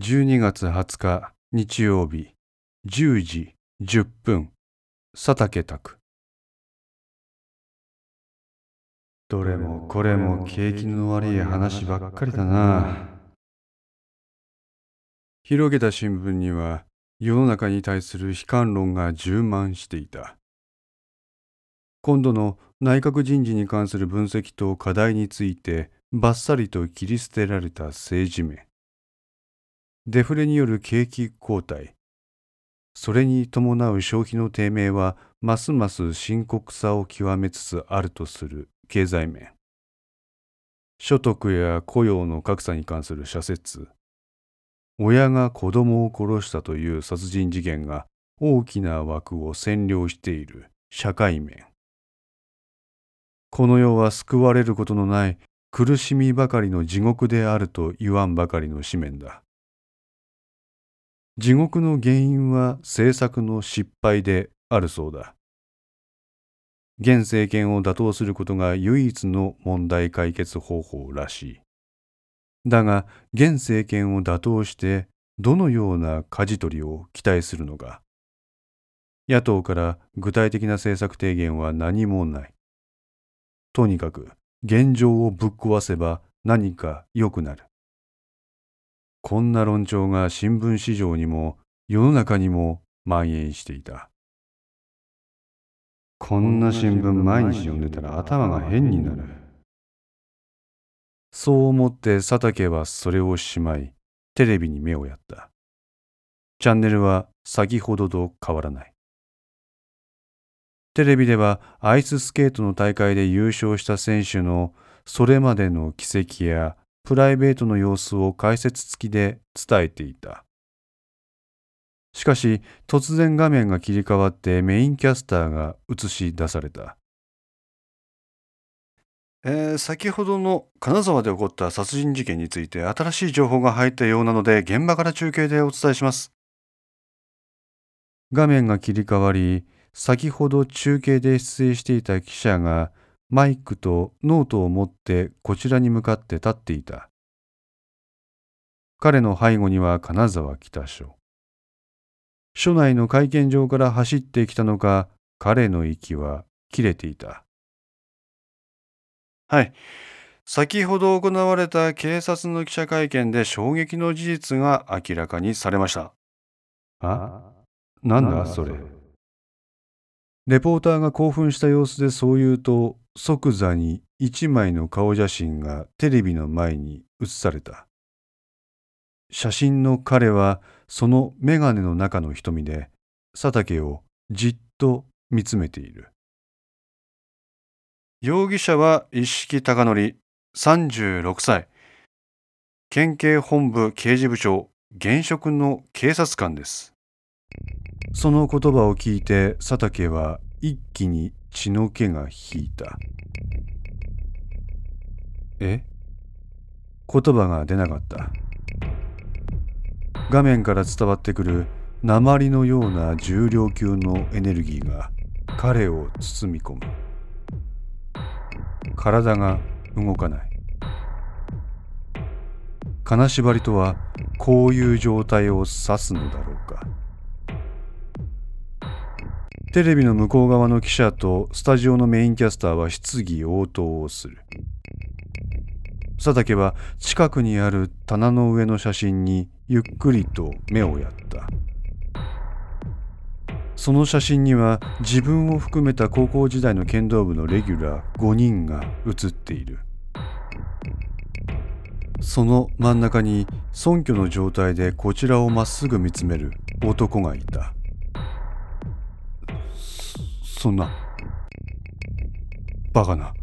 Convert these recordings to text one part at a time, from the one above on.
12月20日日曜日10時10分佐竹拓どれもこれも景気の悪い話ばっかりだな。広げた新聞には世の中に対する悲観論が充満していた。今度の内閣人事に関する分析と課題についてバッサリと切り捨てられた政治面デフレによる景気後退。それに伴う消費の低迷はますます深刻さを極めつつあるとする経済面。所得や雇用の格差に関する社説。親が子供を殺したという殺人事件が大きな枠を占領している社会面。この世は救われることのない苦しみばかりの地獄であると言わんばかりの紙面だ。地獄の原因は政策の失敗であるそうだ。現政権を打倒することが唯一の問題解決方法らしい。だが、現政権を打倒してどのような舵取りを期待するのか。野党から具体的な政策提言は何もない。とにかく現状をぶっ壊せば何か良くなる。こんな論調が新聞市場にも世の中にも蔓延していた。こんな新聞毎日読んでたら頭が変になる。そう思って佐竹はそれをしまい、テレビに目をやった。チャンネルは先ほどと変わらない。テレビではアイススケートの大会で優勝した選手のそれまでの軌跡やプライベートの様子を解説付きで伝えていた。しかし突然画面が切り替わってメインキャスターが映し出された。えー、先ほどの金沢で起こった殺人事件について新しい情報が入ったようなので現場から中継でお伝えします。画面が切り替わり先ほど中継で出演していた記者がマイクとノートを持ってこちらに向かって立っていた。彼の背後には金沢北署。署内の会見場から走ってきたのか、彼の息は切れていた。はい。先ほど行われた警察の記者会見で衝撃の事実が明らかにされました。あなんだそれ。レポーターが興奮した様子でそう言うと、即座に一枚の顔写真がテレビの前に映された。写真の彼はその眼鏡の中の瞳で佐竹をじっと見つめている。容疑者は一色貴則、36歳。県警本部刑事部長、現職の警察官です。その言葉を聞いて佐竹は一気に血の気が引いた。え？言葉が出なかった。画面から伝わってくる鉛のような重量級のエネルギーが彼を包み込む。体が動かない。金縛りとはこういう状態を指すのだろうテレビの向こう側の記者とスタジオのメインキャスターは質疑応答をする。佐竹は近くにある棚の上の写真にゆっくりと目をやった。その写真には自分を含めた高校時代の剣道部のレギュラー5人が写っている。その真ん中に尊虚の状態でこちらをまっすぐ見つめる男がいた。そんな。バカな。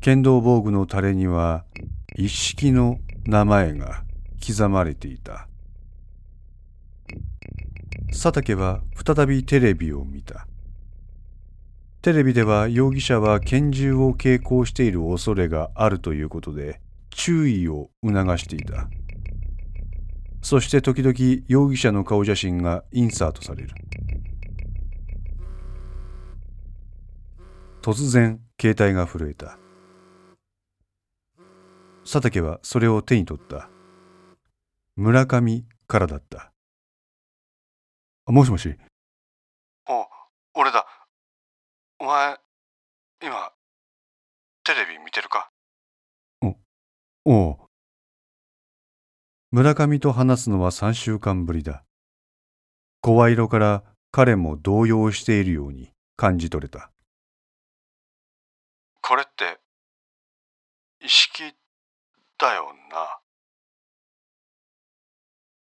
剣道防具のタレには一式の名前が刻まれていた。佐竹は再びテレビを見た。テレビでは容疑者は拳銃を携行している恐れがあるということで注意を促していた。そして時々容疑者の顔写真がインサートされる。突然携帯が震えた佐竹はそれを手に取った村上からだった。もしもし、お俺だお前今テレビ見てるか？おう。村上と話すのは3週間ぶりだ。声色から彼も動揺しているように感じ取れた。これって意識だよ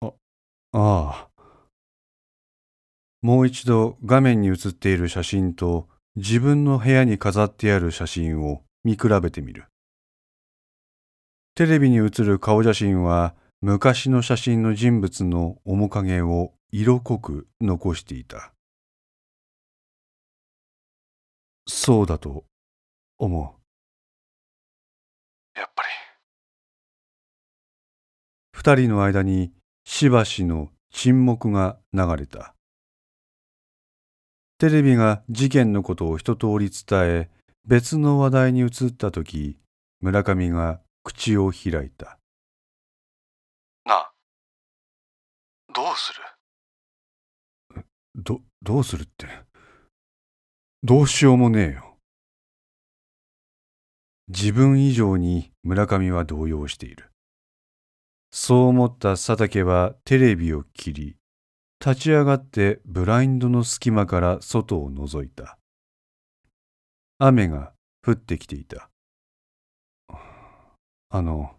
なあああ。もう一度画面に映っている写真と自分の部屋に飾ってある写真を見比べてみる。テレビに映る顔写真は昔の写真の人物の面影を色濃く残していた。そうだと思やっぱりう。二人の間にしばしの沈黙が流れた。テレビが事件のことを一通り伝え、別の話題に移ったとき、村上が口を開いた。なあどうする？ど、どうするって。どうしようもねえよ。自分以上に村上は動揺している。そう思った佐竹はテレビを切り、立ち上がってブラインドの隙間から外を覗いた。雨が降ってきていた。あの、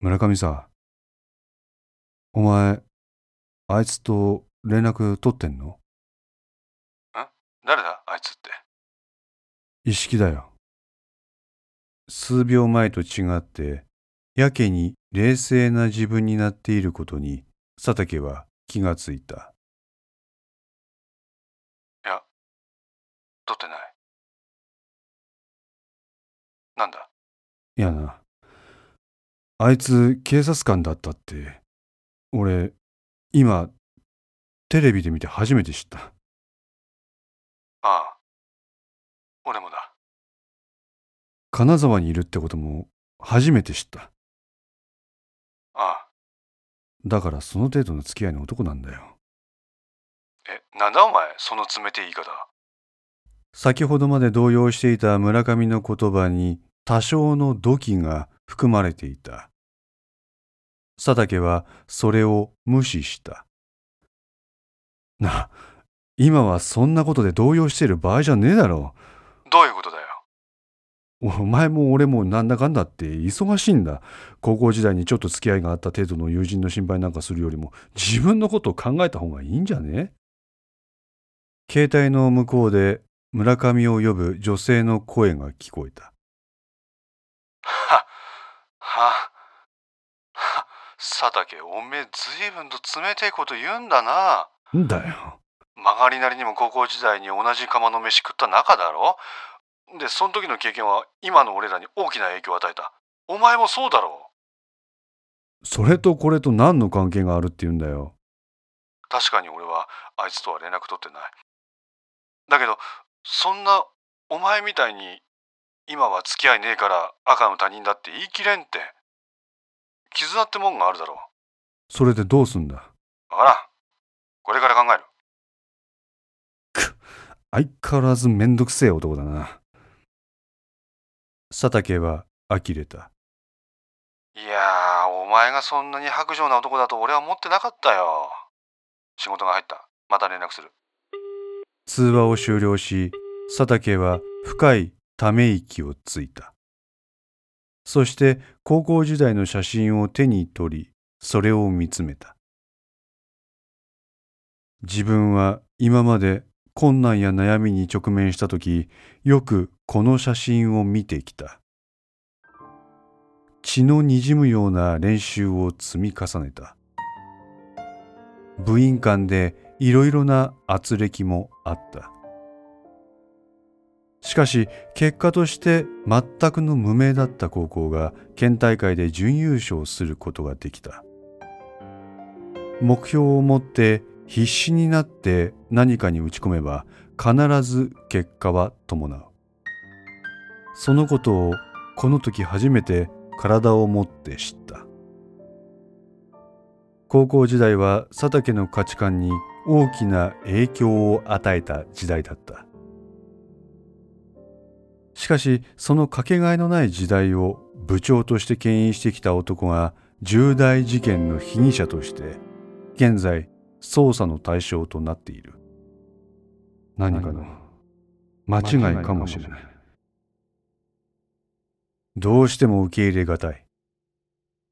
村上さ、お前、あいつと連絡取ってんの？誰だ？あいつって意識だよ。数秒前と違って、やけに冷静な自分になっていることに、佐竹は気がついた。いや取ってないなんだ？いやな。あいつ警察官だったって、俺、今、テレビで見て初めて知った。ああ金沢にいるってことも初めて知った。ああだからその程度の付き合いの男なんだよ。えなんだお前その冷てえ言い方先ほどまで動揺していた村上の言葉に多少の土器が含まれていた。佐竹はそれを無視した。な、今はそんなことで動揺している場合じゃねえだろどういうことだよう。お前も俺もなんだかんだって忙しいんだ。高校時代にちょっと付き合いがあった程度の友人の心配なんかするよりも自分のことを考えた方がいいんじゃね？携帯の向こうで村上を呼ぶ女性の声が聞こえた。ははは佐竹おめえずいぶんと冷てえこと言うんだなんだよ。曲がりなりにも高校時代に同じ釜の飯食った仲だろ？でその時の経験は今の俺らに大きな影響を与えた。お前もそうだろそれとこれと何の関係があるって言うんだよ。確かに俺はあいつとは連絡取ってない。だけどそんなお前みたいに今は付き合いねえから赤の他人だって言い切れんって絆ってもんがあるだろそれでどうすんだ？わからん。これから考える。相変わらずめんどくせえ男だな。佐竹は呆れた。いやーお前がそんなに白状な男だと俺は思ってなかったよ仕事が入ったまた連絡する通話を終了し、佐竹は深いため息をついた。そして高校時代の写真を手に取り、それを見つめた。自分は今まで困難や悩みに直面したとき、よくこの写真を見てきた。血のにじむような練習を積み重ねた。部員間でいろいろな圧力もあった。しかし結果として全くの無名だった高校が県大会で準優勝することができた。目標を持って必死になって何かに打ち込めば必ず結果は伴う。そのことをこの時初めて体をもって知った。高校時代は佐竹の価値観に大きな影響を与えた時代だったしかしそのかけがえのない時代を部長として牽引してきた男が重大事件の被疑者として現在捜査の対象となっている。何かの間違いかもしれない。どうしても受け入れがたい。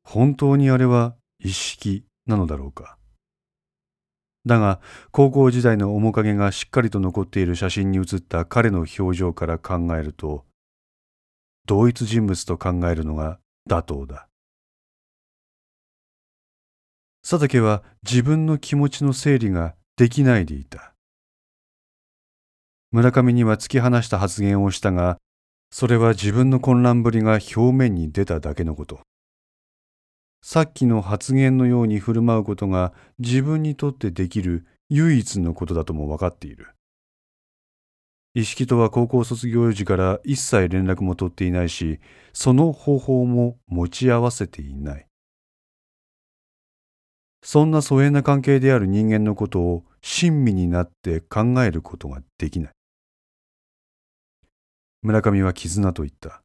本当にあれは一式なのだろうか。だが高校時代の面影がしっかりと残っている写真に写った彼の表情から考えると同一人物と考えるのが妥当だ。佐竹は自分の気持ちの整理ができないでいた村上には突き放した発言をしたがそれは自分の混乱ぶりが表面に出ただけのことさっきの発言のように振る舞うことが自分にとってできる唯一のことだとも分かっている。意識とは高校卒業時から一切連絡も取っていないし、その方法も持ち合わせていない。そんな疎遠な関係である人間のことを親身になって考えることができない。村上は絆と言った。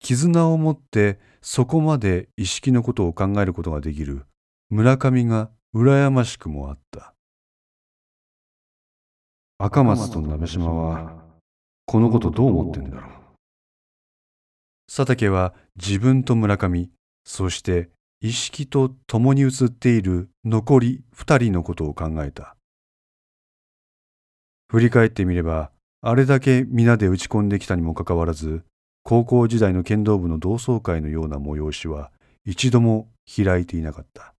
絆を持ってそこまで意識のことを考えることができる村上が羨ましくもあった。赤松と鍋島はこのことどう思ってんだろう。佐竹は自分と村上、そして意識と共に映っている残り二人のことを考えた。振り返ってみれば、あれだけ皆で打ち込んできたにもかかわらず、高校時代の剣道部の同窓会のような催しは一度も開いていなかった。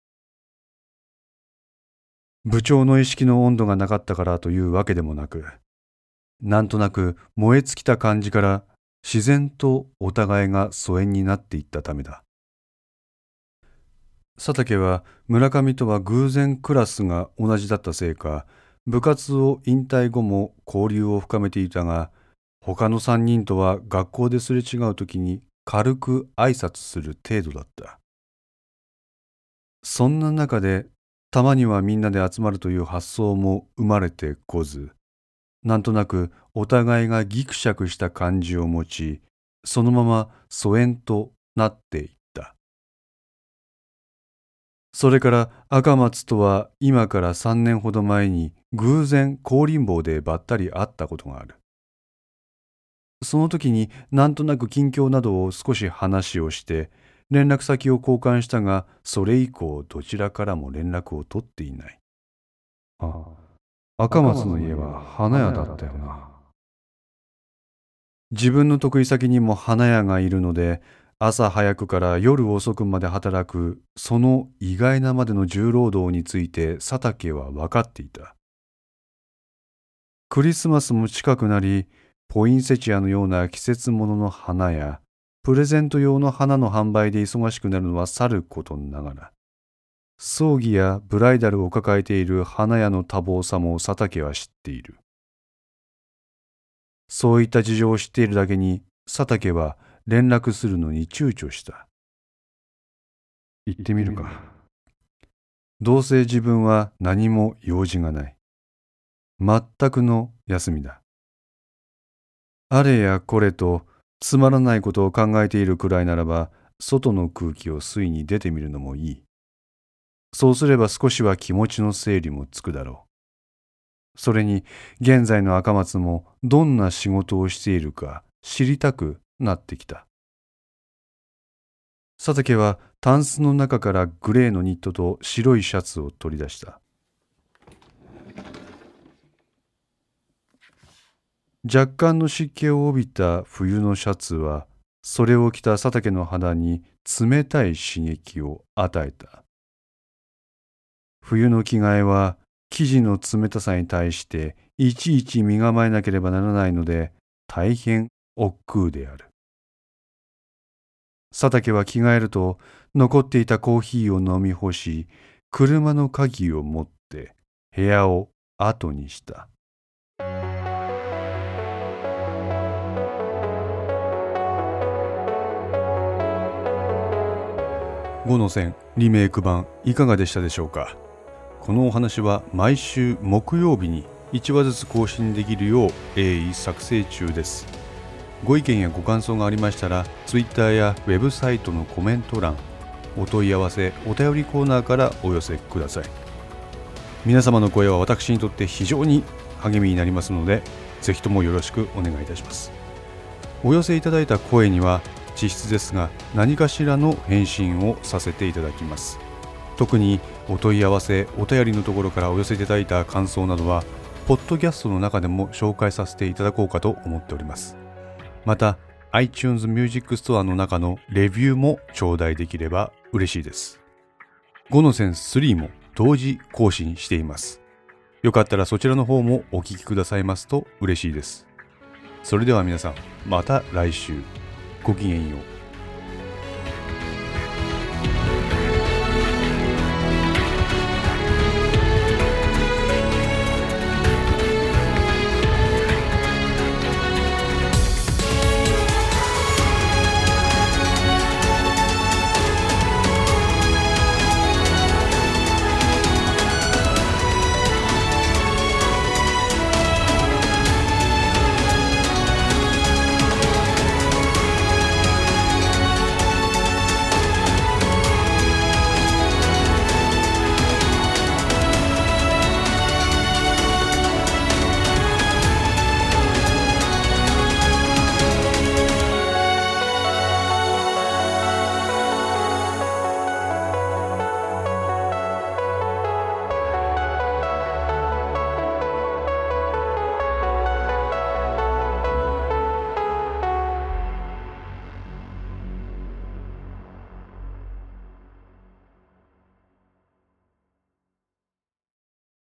部長の意識の温度がなかったからというわけでもなく、なんとなく燃え尽きた感じから自然とお互いが疎遠になっていったためだ。佐竹は村上とは偶然クラスが同じだったせいか、部活を引退後も交流を深めていたが、他の三人とは学校ですれ違う時に軽く挨拶する程度だった。そんな中でたまにはみんなで集まるという発想も生まれてこず、なんとなくお互いがギクシャクした感じを持ち、そのまま疎遠となっていっ。それから赤松とは今から三年ほど前に偶然高林坊でばったり会ったことがある。その時になんとなく近況などを少し話をして連絡先を交換したがそれ以降どちらからも連絡を取っていないあ赤松の家は花屋だったよな自分の得意先にも花屋がいるので朝早くから夜遅くまで働くその意外なまでの重労働について佐竹は分かっていたクリスマスも近くなりポインセチアのような季節物の花や、プレゼント用の花の販売で忙しくなるのはさることながら、葬儀やブライダルを抱えている花屋の多忙さも佐竹は知っている。そういった事情を知っているだけに、佐竹は連絡するのに躊躇した。行ってみるか。どうせ自分は何も用事がない。全くの休みだ。あれやこれとつまらないことを考えているくらいならば、外の空気を吸いに出てみるのもいい。そうすれば少しは気持ちの整理もつくだろう。それに、現在の赤松もどんな仕事をしているか知りたくなってきた。佐竹はタンスの中からグレーのニットと白いシャツを取り出した。若干の湿気を帯びた冬のシャツはそれを着た佐竹の肌に冷たい刺激を与えた冬の着替えは生地の冷たさに対していちいち身構えなければならないので大変億劫である佐竹は着替えると残っていたコーヒーを飲み干し車の鍵を持って部屋を後にした。5の線リメイク版いかがでしたでしょうか？このお話は毎週木曜日に1話ずつ更新できるよう鋭意作成中です。ご意見やご感想がありましたら Twitter やウェブサイトのコメント欄お問い合わせお便りコーナーからお寄せください。皆様の声は私にとって非常に励みになりますのでぜひともよろしくお願いいたします。お寄せいただいた声には実質ですが何かしらの返信をさせていただきます。特にお問い合わせお便りのところからお寄せいただいた感想などはポッドキャストの中でも紹介させていただこうかと思っております。また iTunes Music Store の中のレビューも頂戴できれば嬉しいです。5のセンス3も同時更新しています。よかったらそちらの方もお聴きくださいますと嬉しいです。それでは皆さんまた来週。ごきげんよう。